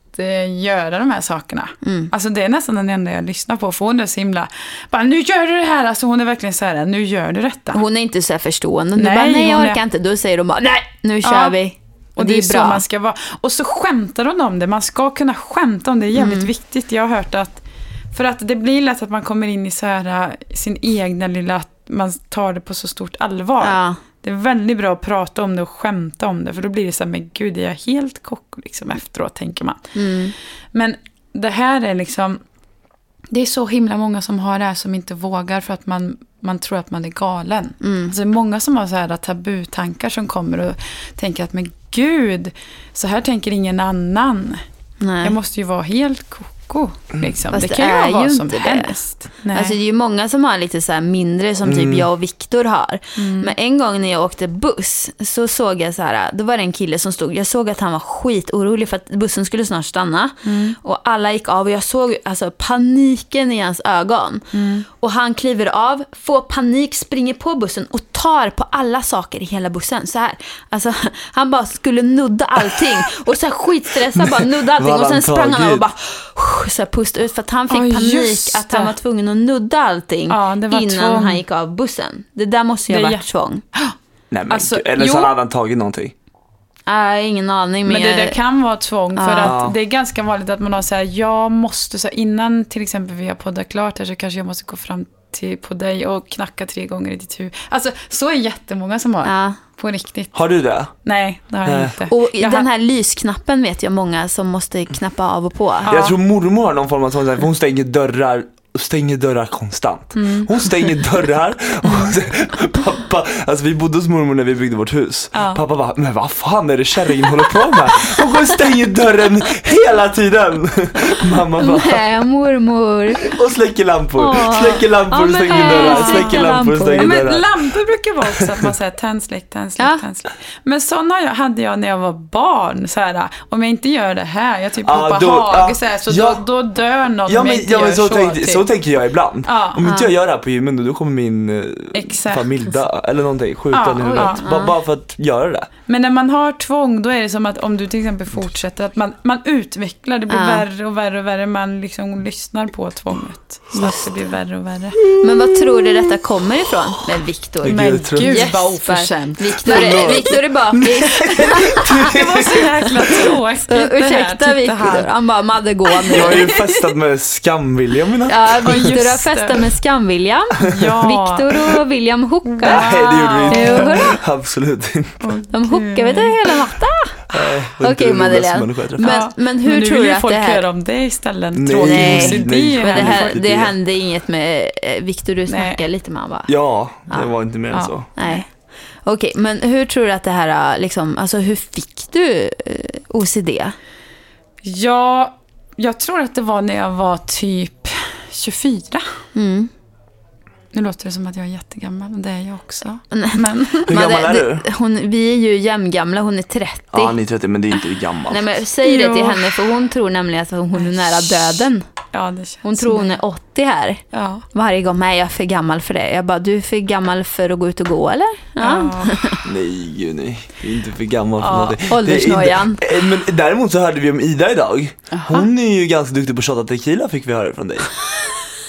göra de här sakerna. Mm. Alltså det är nästan den enda jag lyssnar på. För hon är så himla, bara nu gör du det här. Alltså hon är verkligen så här, nu gör du detta. Hon är inte så här förstående. Du Nej, bara, nej jag hon är- orkar inte. Då säger de bara, nej nu kör Ja. vi. Och det är, så man ska vara. Och så skämtar hon om det. Man ska kunna skämta om det. Det är jävligt Mm. viktigt. Jag har hört att, för att det blir lätt att man kommer in i så här, äh, sin egna lilla, att man tar det på så stort allvar. Ja. Det är väldigt bra att prata om det och skämta om det. För då blir det så här, men gud, är jag helt kock liksom efteråt, tänker man. Mm. Men det här är liksom, det är så himla många som har det här som inte vågar för att man, man tror att man är galen. Mm. Alltså det är många som har så här tabutankar som kommer och tänker att men gud, så här tänker ingen annan. Nej. Jag måste ju vara helt koko. Liksom. Fast Det det kan ju är vara ju som inte det. helst. Nej. Alltså det är ju många som har lite så här mindre som typ Mm. jag och Viktor har. Mm. Men en gång när jag åkte buss så såg jag så här, då var det en kille som stod, jag såg att han var skitorolig för att bussen skulle snart stanna. Mm. Och alla gick av och jag såg alltså paniken i hans ögon. Mm. Och han kliver av, får panik, springer på bussen och tar på alla saker i hela bussen. Så här. Alltså, han bara skulle nudda allting. Och så här skitstressad bara nudda allting. Och sen sprang han av och tagit? Så här pusta ut. För att han fick Ja, panik att han var tvungen att nudda allting Ja, det var innan tvång. han gick av bussen. Det där måste ju ha varit jätte- tvång. Nej men Alltså. Eller så jo. hade han tagit någonting. Äh, ingen aning. Men, Men det, jag- det kan vara tvång för Ja. att det är ganska vanligt att man har så här, jag måste, så här, innan till exempel vi har poddat klart här så kanske jag måste gå fram till, på dig och knacka tre gånger i ditt huvud. Alltså så är jättemånga som har, Ja. på riktigt. Har du det? Nej, det har jag inte. Och jag den har- här lysknappen vet jag många som måste knappa av och på. Ja. Jag tror mormor har någon form av sån för hon stänger dörrar stänger dörrar konstant. Mm. Hon stänger dörrar och sen- pappa, alltså vi bodde hos mormor när vi byggde vårt hus. Ja. Pappa bara, men vad fan är det kärringen håller på med? Hon och stänger dörren hela tiden. Mamma bara, Nej, mormor. och släcker lampor, Åh. släcker lampor och men stänger nej, dörrar, släcker lampor och stänger men dörrar. lampor brukar vara också att man säger tänd, släck, tänd, släck, Ja. tänd, släck. Men sådana hade jag när jag var barn. Så här, om jag inte gör det här, jag typ Ja, hoppar då- hage ja, så, här, så ja. då, då dör någon Ja om jag men, inte ja, men gör så, så. tänkte, typ. Så tänker jag ibland. Ja. Om inte jag gör det här på gymmen då, kommer min eh, Exakt. familj dö eller någonting, skjuta Ja, i huvudet. ja, Ba- Bara för att göra det. Men när man har tvång, då är det som att om du till exempel fortsätter, att man, man utvecklar, det blir Ja. värre och värre och värre, man liksom lyssnar på tvånget. Så att det blir värre och värre. Men vad tror du detta kommer ifrån? Med Viktor. Men gud Yes, vad oförskämt. Viktor är, Viktor är bakis. Det var så jäkla tråkigt ursäkta Viktor. han. Bara, Madde gå Jag har nu. ju festat med Skam-William mina. Ja, Ja, Viktor har festat med Skam-William. Ja. Viktor och William hookar. Nej det gjorde vi Jo, inte. hörru. Absolut inte. De hookar vet du hela natten. Nej, Okej Madeleine. Men, Ja, men hur nu tror du att folk det här... höra om det istället. Nej, Tråkig nej, nej. Men det, här, det hände inget med eh, Viktor, du snackade lite med honom va? Ja, det Ja. var inte mer än Ja. så. Nej. Okej, men hur tror du att det här, äh, liksom, alltså hur fick du eh, OCD? Ja, jag tror att det var när jag var typ 24. Mm. Nu låter det som att jag är jättegammal, men det är jag också. Nej. Men Hur gammal är du? Hon, vi är ju jämngamla, hon är 30. Ja, ni är 30 men det är inte gammal. Nej men säg det till Jo. henne för hon tror nämligen att hon är nära döden. ja, det känns Hon tror hon är 80 här. Ja. Varje gång, nej jag är för gammal för det. Jag bara, du är för gammal för att gå ut och gå eller? Ja. Ja. Nej, gud nej. Jag är inte för gammal för Ja, någonting. Åldersnojan. eh, Men däremot så hörde vi om Ida idag. Hon är ju ganska duktig på shotta tequila fick vi höra från dig.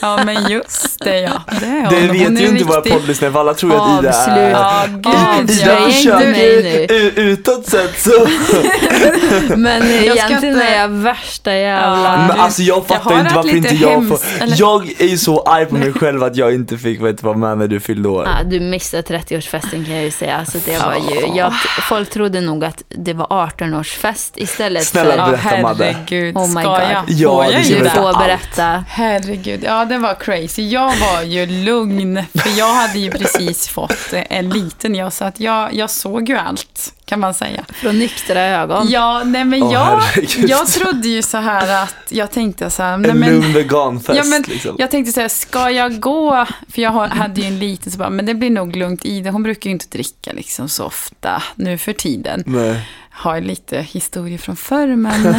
Ja, men just det ja. Det, är. Det vet ju inte våra poddlyssnare för alla tror ju att Ida är... Ja, gud Ida Avslöja ja. inte försöker utåt sett så... Men ska egentligen inte- är jag värsta jävla... Ja. Men alltså jag jag fattar har inte varför inte jag får... hemskt, eller? Jag är ju så arg på mig själv att jag inte fick vet, vara med när du fyllde år. Ja, du missade 30-årsfesten kan jag ju säga. Alltså, det var ju, jag, folk trodde nog att det var 18-årsfest istället Snälla, för... Berätta, Madde. herregud. Oh my Ska God. jag? Ja, Får jag ska Du det? berätta. får allt. berätta. Herregud, ja det var crazy. Jag var ju lugn, för jag hade ju precis fått en liten jag, så att jag, jag såg ju allt, kan man säga. Från nyktra ögon. Ja, nej men Åh, jag, herregud. jag trodde ju så här att, jag tänkte så här, nej En men, lugn veganfest Ja, men liksom. jag tänkte så här, ska jag gå? För jag hade ju en liten, så bara, men det blir nog lugnt. Ida, hon brukar ju inte dricka liksom så ofta nu för tiden. Nej. Har lite historier från förr, men...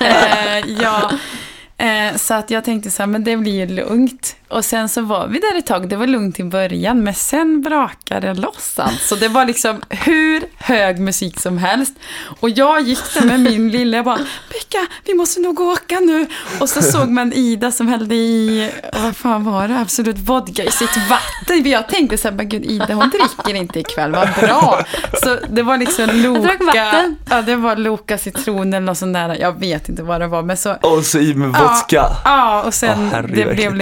eh, ja. Eh, så att jag tänkte så här, men det blir ju lugnt. Och sen så var vi där ett tag, det var lugnt i början, men sen brakade det loss alltså. Det var liksom hur hög musik som helst. Och jag gick där med min lilla, jag bara, Becka vi måste nog åka nu. Och så såg man Ida som hällde i, vad fan var det, Absolut vodka i sitt vatten. Jag tänkte så här, men gud Ida hon dricker inte ikväll, vad bra. Så det var liksom Loka, ja det var Loka citron eller något sånt där, jag vet inte vad det var. Men så, Och så i med vodka. Ja, ja och sen herregud, det blev verkligen.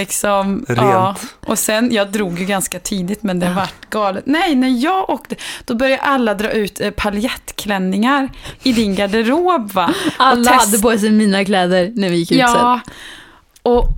Liksom... Rent. Ja, och sen, jag drog ju ganska tidigt men det vart galet. Nej, när jag åkte, då började alla dra ut eh, paljettklänningar i din garderob va? Alla test- hade på sig mina kläder när vi gick ut sen. Ja, och,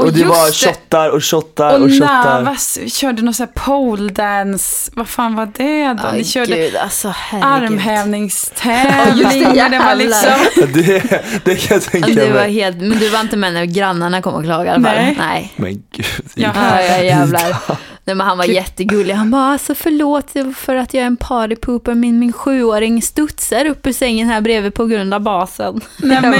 och, Och, det var shottar och shottar och, Och shottar. Navas körde någon sån här pole dance. Vad fan var det då? Ni Aj, körde gud, alltså, armhävningstävling. Just det, och det var jävlar. liksom... Det, det kan jag tänka Alltså, det var mig. helt, men du var inte med när grannarna kom och klagade i alla fall? Nej. Nej. Men gud. Ja. Ja, ja, jävlar. Nej, men han var jättegullig. Han bara, alltså förlåt för att jag är en partypooper. Min, min sjuåring studsar upp ur sängen här bredvid på grund av basen. Nej, men,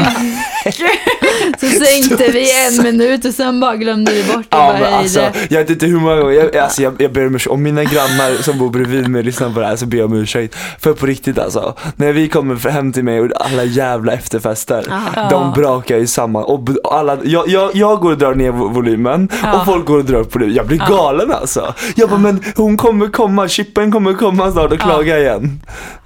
Så sänkte vi en minut och sen bara glömde vi bort det. Ja, bara, alltså, jag vet inte hur många gånger, jag, alltså, jag, jag ber om ursäkt, om mina grannar som bor bredvid mig lyssnar på det här så ber jag om ursäkt. För på riktigt alltså, när vi kommer hem till mig och alla jävla efterfester, Ja. de brakar ju samman. Och alla, jag, jag, jag går och drar ner vo- volymen Ja. och folk går och drar upp volymen. Jag blir galen alltså. Jag bara, men hon kommer komma, chippen kommer komma snart och klaga igen.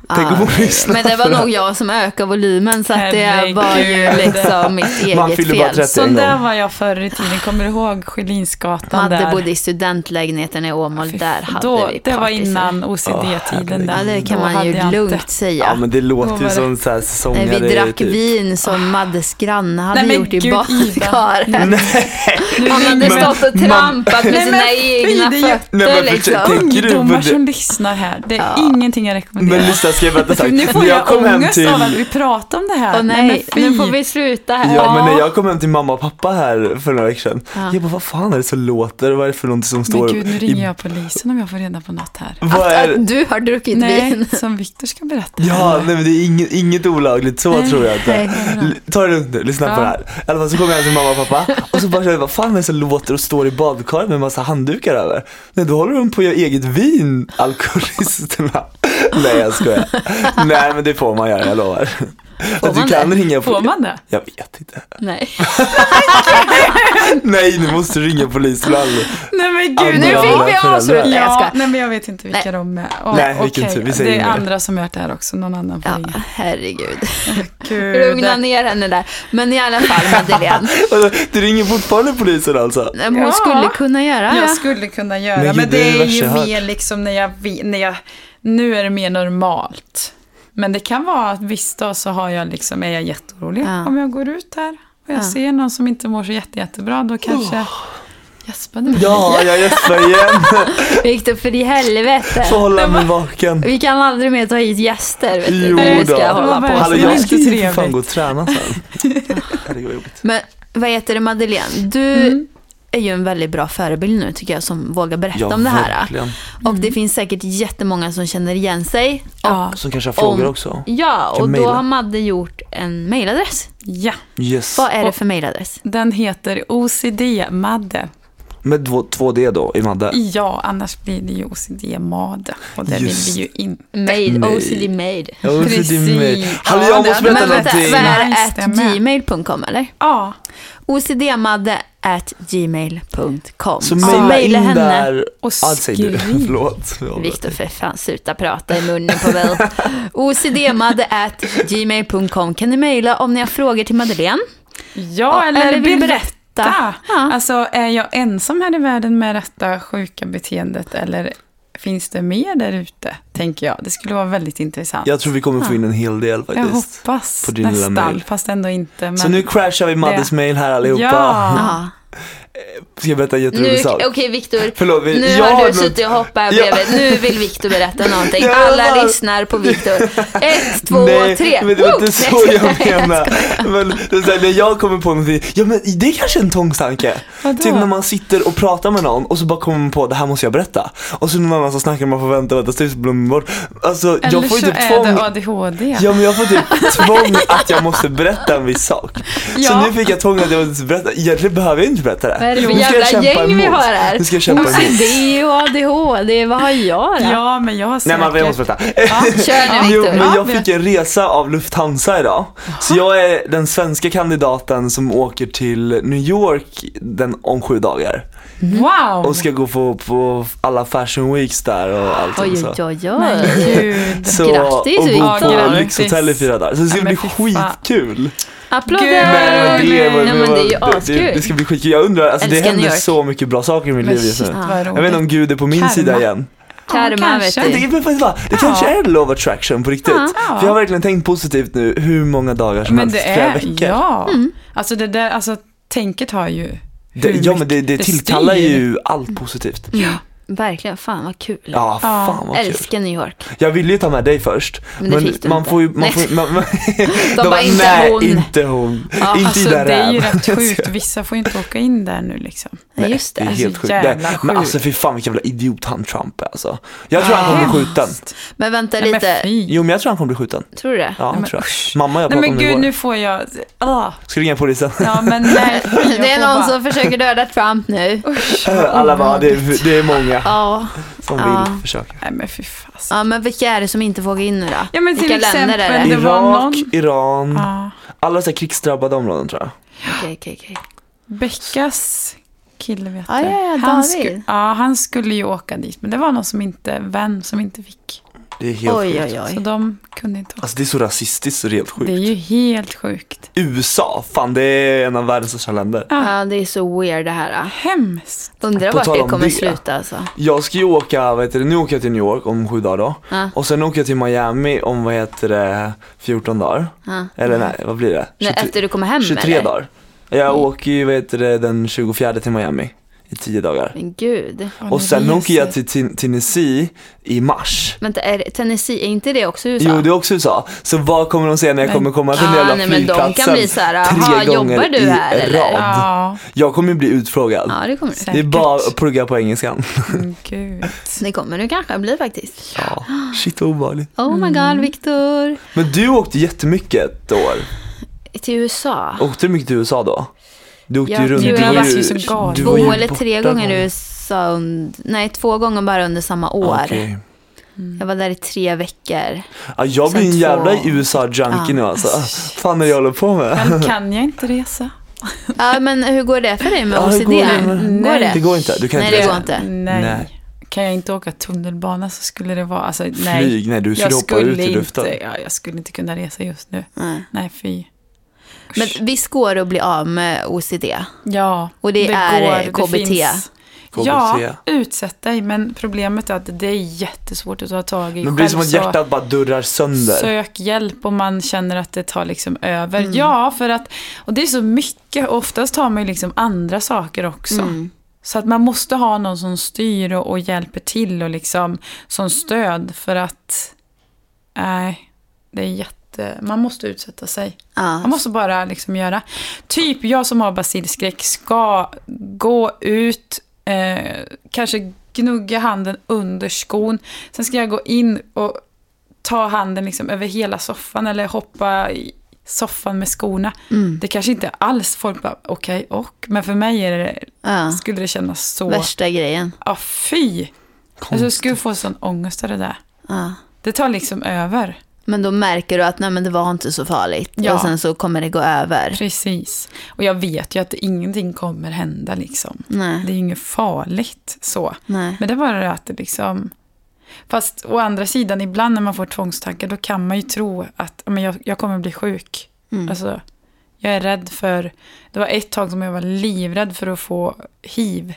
Tänk om hon Ja, lyssnar men det var nog jag som ökade volymen så att det var ju liksom mitt eget Man fyller bara fel. 30. sån en där var jag förr i tiden. Kommer du ihåg Skillingsgatan Madde där? bodde i studentlägenheten i Åmål, Fy där hade då, vi Det var innan OCD-tiden. Ja, där. det kan Då man hade ju jag inte- lugnt säga. Ja men det låter ju som såhär Nej, säsongare vi drack typ. vin som Maddes granne hade Nej, gjort i gud, badkaret. Nu Han hade stått och trampat med Nej, sina egna fötter liksom. Ungdomar som lyssnar här. Det är Ja. ingenting jag rekommenderar. Men lyssna ska jag berätta För sagt. nu får När jag, kom hem ångest till- av att vi pratar om det här. Åh nej, men fy. nu får vi sluta här. Ja, men när jag kom hem till mamma och pappa här för några veckor sedan, Ja. jag bara vad fan är det som låter? Vad är det för någonting som Men står gud, nu i... ringer jag polisen om jag får reda på något här. Vad är Att du har druckit Nej, vin. som Viktor ska berätta. Ja, nej men det är inget, inget olagligt, så Nej, tror jag inte. nej, Ta det lugnt nu, lyssna Ja. på det här. I alla fall så kom jag hem till mamma och pappa och så bara jag, vad fan är det som låter och står i badkaret med en massa handdukar över? Nej, då håller de på att göra eget vin, alkoholisterna. nej, jag skojar. Nej, men det får man göra, jag lovar. Man du kan det? ringa på... Får man det? Jag vet inte. Nej. Nej, nu måste du ringa polisen. Nej men Andra gud, Nu fick vi avsluta. Jag Ja, nej men jag vet inte vilka Nej. de är. Oh, Nej, vilken okej. tur. Vi säger Det är inget. andra som hört det här också, någon annan får Ja, ringa. herregud. Gud. Lugna ner henne där. Men i alla fall Madeleine. Du ringer fortfarande polisen alltså? Nej, men Hon Ja. skulle kunna göra Jag ja. skulle kunna göra, Men men, gud, det det är det är ju jag mer liksom när jag, när jag, nu är det mer normalt. Men det kan vara att viss dag så har jag liksom, är jag jätteorolig. Ja. Om jag går ut där och jag Ja. ser någon som inte mår så jätte, jättebra, då kanske... Gäspade du? Ja, jag gäspar igen. Viktor, för i helvete. Får hålla mig vaken. Vi kan aldrig mer ta hit gäster. Vet du. Jo Vi då. ska hålla på. Hallå, jag ska ju fan gå och träna sen. Herregud vad jobbigt. Men vad heter det Madeleine? Du Mm. Är ju en väldigt bra förebild nu tycker jag som vågar berätta Ja, om det här. verkligen. Och det finns säkert jättemånga som känner igen sig. Ja. Som kanske har frågor Om- också. Ja, och då har Madde gjort en mailadress. ja, Yes. Vad är det för mailadress? den heter OCD-Madde. Med två, två D då i Madde. Ja, annars blir det ju OCD-Made. Och det Just. vill vi ju in. Made. OCD made. Med- Precis. Hallå Ja, jag måste berätta Men vänta, någonting. vad är det? gmail.com eller? Ja, OCDmadde at gmail.com. Så mejla in där. och Ja, säg du. skriv. Förlåt. Viktor för fan, sluta prata i munnen på mig. OCDmadde at gmail.com kan ni mejla om ni har frågor till Madeleine. Ja, eller, eller vill berätta. berätta. Ja. Alltså, är jag ensam här i världen med detta sjuka beteendet eller finns det mer där ute, tänker jag. Det skulle vara väldigt intressant. Jag tror vi kommer få in en hel del jag faktiskt. hoppas På din lilla nästan, mail. fast ändå inte. Men... Så nu crashar vi Maddes Det- mail här allihopa. Ja. Ja. Ska jag berätta en jätterolig sak? okej Viktor, Förlåt, vi- nu har du något- suttit och hoppat här Ja. bredvid. Nu vill Viktor berätta någonting. Alla lyssnar på Viktor. Ett, två, Nej, tre. men det var inte så jag menar. Men det är så här, när jag kommer på någonting, ja men det är kanske en tvångstanke. Typ när man sitter och pratar med någon och så bara kommer man på, det här måste jag berätta. Och så någon annan som snackar, man får vänta, vänta, tills glömmer bort. Alltså Eller jag får så typ är tvång. det ADHD. Ja men jag får typ tvång att jag måste berätta en viss sak. Så Ja. nu fick jag tvång att jag måste berätta, egentligen behöver jag inte berätta det. Vad är det för Nu jävla gäng vi emot. har här? Nu ska jag kämpa emot. OCD och ADHD, vad har jag då? Ja, men jag har Nej säkert... men jag måste berätta. Kör nu Jo, men Ja, jag fick en resa av Lufthansa idag. Så jag är den svenska kandidaten som åker till New York den, om sju dagar. Wow! Och ska gå på, på alla fashion weeks där och allting Oj, så. oj, oj, oj. Så, Grattis, och bo Victor. på Ja, lyxhotell i fyra dagar. Så det ska Ja, bli skitkul. Applåder! Men det, var, Nej, men det är ju det, det ska bli skitkul. Jag undrar, alltså det Älskar New händer York. så mycket bra saker i mitt liv just nu. Jag vet inte om Gud är på min Karma. sida igen. Karma, vet du. faktiskt, det kanske är of attraction på riktigt. Ja. För jag har verkligen tänkt positivt nu hur många dagar som Men helst, det flera är, veckor. ja. Alltså det där, alltså tänket har ju Det, ja men det, det styr. ju allt positivt. Ja. Verkligen, fan vad kul. Ja, fan vad kul. Älskar New York. Jag ville ju ta med dig först. Men det fick du man inte. får ju, man Nej. får, ju- man, man, De bara, inte nej, hon. inte hon. Ja, inte Alltså det är ju rätt sjukt, vissa får ju inte åka in där nu liksom. Nej, just Det är det. helt så sjukt. Det, men alltså fy fan vilken jävla idiot han Trump är alltså. Jag tror han kommer bli skjuten. Men vänta Nej, men lite, fy. Jo men jag tror han kommer bli skjuten. tror du det? Ja, men tror jag. usch. Mamma jag Nej pratade men om det gud, igår. nu får jag... Ah. Ska du ringa polisen? Ja men nej. Det är någon som försöker döda Trump nu. Alla bara, det är, det är många Ja. som Ja. vill försöka. Nej men fy fasen. ja, men vilka är det som inte får åka in nu då? Ja, men till vilka länder är exempel- det? Det var Irak, någon- Iran, Ja. alla så här krigsdrabbade områden tror jag. Okej, okej, okej. Beckas kille vet du. ja, ja, han, sku, ja, han skulle ju åka dit men det var någon som inte, vän som inte fick. Det är helt Oj, sjukt. oj, Så oj. de kunde inte åka. Alltså det är så rasistiskt och helt sjukt. Det är ju helt sjukt. USA, fan det är en av världens största länder. Ja, det är så weird det här. Hemskt. Undrar vart det om kommer det. sluta alltså. Jag ska ju åka, vad heter det, nu åker jag till New York om sju dagar då. Ja. Och sen åker jag till Miami om, vad heter det, 14 dagar. Ja. Eller nej, vad blir det? Nej, efter du kommer hem 23 eller? dagar. Jag åker ju, vad heter det, den 24 till Miami i 10 dagar. Men gud. Ja, Och sen åker jag till Ten- Tennessee i mars. Vänta, är det, Tennessee, är inte det också USA? Jo, det är också USA. Så vad kommer de säga när jag Men- kommer komma till den Ah, jävla nej, men de kan flygplatsen bli så här, tre "Aha, gånger jobbar du i här, eller?" rad? Ja, Jag kommer ju bli utfrågad. Ja, det kommer du. Det är bara att plugga på engelskan. Mm, Gud. Det kommer du kanske bli faktiskt. Ja, shit vad obehagligt. Oh my Mm. god, Victor. Men du åkte jättemycket ett år. Till USA. Åkte du mycket till USA då? Du åkte ju runt. Du jag var ju- så galen. Två eller tre gånger i USA. und- Nej, två gånger bara under samma år. Okej. Jag var där i tre veckor. Ja, jag blir en jävla två- USA-junkie Ja. nu alltså. Fan är det jag håller på med? Själv kan jag inte resa. Ja, men hur går det för dig med Ja, OCD? går det med- Går det? Det går inte. Du kan Nej, inte det resa. går inte. Nej. Nej. Kan jag inte åka tunnelbana så skulle det vara, alltså nej. Flyg, nej du skulle jag hoppa ut skulle i luften. inte, ja, jag skulle inte kunna resa just nu. Nej. Nej, fy. Men visst går det att bli av med OCD? Ja, Och det är, eh, KBT. finns- KBT. Ja, utsätt dig. Men problemet är att det är jättesvårt att ta tag i Men det blir som att hjärtat bara durrar sönder. Sök hjälp om man känner att det tar liksom över. Mm. Ja, för att, och det är så mycket. Oftast har man ju liksom andra saker också. Mm. Så att man måste ha någon som styr och, och hjälper till och liksom som stöd för att, nej, det är jätte, man måste utsätta sig. Ja. Man måste bara liksom göra. Typ jag som har basilskräck ska gå ut, eh, kanske gnugga handen under skon. Sen ska jag gå in och ta handen liksom över hela soffan eller hoppa i soffan med skorna. Mm. Det kanske inte alls folk bara, okej och. Men för mig är det, Ja. skulle det kännas så, Värsta grejen. ja fy. Alltså, jag skulle få sån ångest av det där. Det tar liksom över. Men då märker du att nej, men det var inte så farligt. Ja. Och sen så kommer det gå över. Precis. Och jag vet ju att ingenting kommer hända liksom. Nej. Det är ju inget farligt så. Nej. Men det är bara det att det liksom... Fast å andra sidan, ibland när man får tvångstankar, då kan man ju tro att men jag, jag kommer bli sjuk. Mm. Alltså, jag är rädd för... Det var ett tag som jag var livrädd för att få hiv.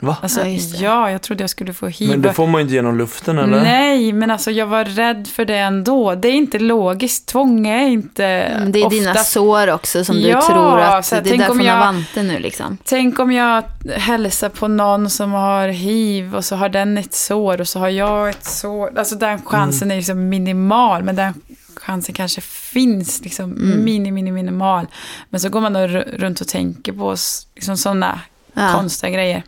Va? Alltså, Ja, ja, det. jag trodde jag skulle få hiv. Men då får man ju inte genom luften eller? Nej, men alltså jag var rädd för det ändå. Det är inte logiskt. Tvång är inte Mm, Det är dina ofta sår också som Ja, du tror att så det är därför jag- har vanten nu liksom. Tänk om jag hälsar på någon som har hiv och så har den ett sår och så har jag ett sår. Alltså den chansen är ju så minimal, men den chansen kanske finns liksom mini, mini, minimal. Men så går man då runt och tänker på liksom sådana Ja. konstiga grejer.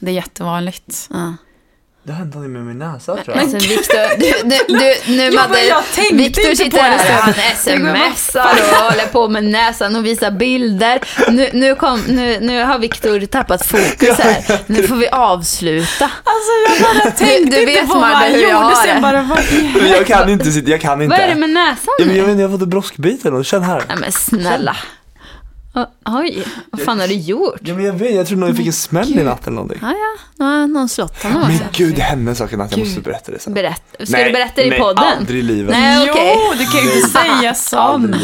Det är jättevanligt. Ja. Det hände någonting med min näsa tror jag. Alltså Viktor, du, du, du, nu Ja, Madde, jag tänkte inte sitter på här, han smsar och håller på med näsan och visar bilder. Nu, nu, kom, nu, nu har Viktor tappat fokus här. Nu får vi avsluta. Alltså jag bara tänkte du vet, inte på vad Marta, han gjorde. Sen det. bara, vad jag kan inte sitta, jag kan inte. Vad är det med näsan men jag nu? vet inte, jag har fått en broskbit eller något. Känn här. Nej men snälla. O- Oj, vad fan har du gjort? Ja men jag vet, jag tror jag fick en smäll i natt eller någonting. Ja, ja, nu har någon slått honom Men gud, det hände en sak i natt, jag måste berätta det sen. Berätt. Ska Nej, du berätta det i nej, podden? aldrig i livet. Nej, okej. Jo, du kan ju inte säga sånt.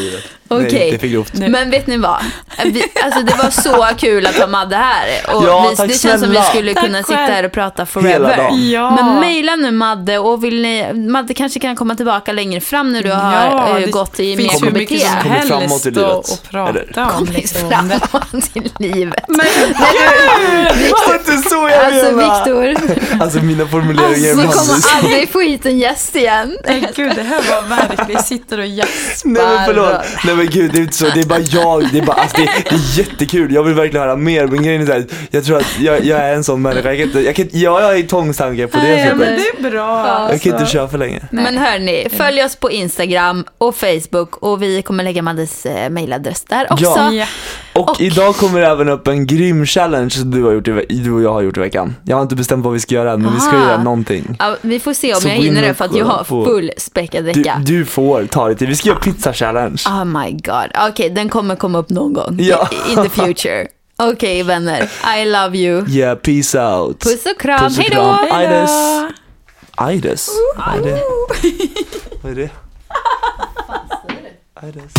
Okej. Nej, det grovt. Men vet ni vad? Vi, alltså det var så kul att ha Madde här. Och Ja, vi, tack det känns som vi snälla. skulle Tack kunna sitta själv. här och prata Hela forever. dagen. Ja. Men mejla nu Madde och vill ni, Madde kanske kan komma tillbaka längre fram när du har Ja, eh, det gått i finns mer hur mycket som KBT. Kommit framåt i helst livet, att, prata eller? om. Liksom. Framåt i livet. Men Det var inte så jag Alltså! Viktor, Alltså mina formuleringar du är kommer massvis. aldrig få hit en gäst igen. nej, gud, det här var verkligen, sitter och jaspar. Nej men förlåt, nej men gud det är inte så, det är bara jag, det är bara, alltså det, det är jättekul, jag vill verkligen höra mer men grejen är såhär, jag tror att jag, jag är en sån människa, jag kan inte, jag kan inte, ja jag är tvångstankar på det Nej, men sättet. det är bra. Jag kan inte köra för länge. Men hörni, följ oss på Instagram och Facebook och vi kommer lägga Maddes eh, mailadress där också. Ja. Och, Och- idag kommer det även upp en grym challenge som du, har gjort i, du och jag har gjort i veckan. Jag har inte bestämt vad vi ska göra än men vi ska Aha. göra någonting. Ja, vi får se om Så jag hinner det för att jag har kolla på- full späckad Du, vecka. du får ta det till, vi ska göra pizza challenge. Oh my god. Okej, den kommer komma upp någon gång. Ja. In the future. Okej vänner, I love you. Yeah, peace out. Puss och kram, Puss och hejdå! kram. Hej Aides. då. Aides? Vad är det? Vad är det? Aides.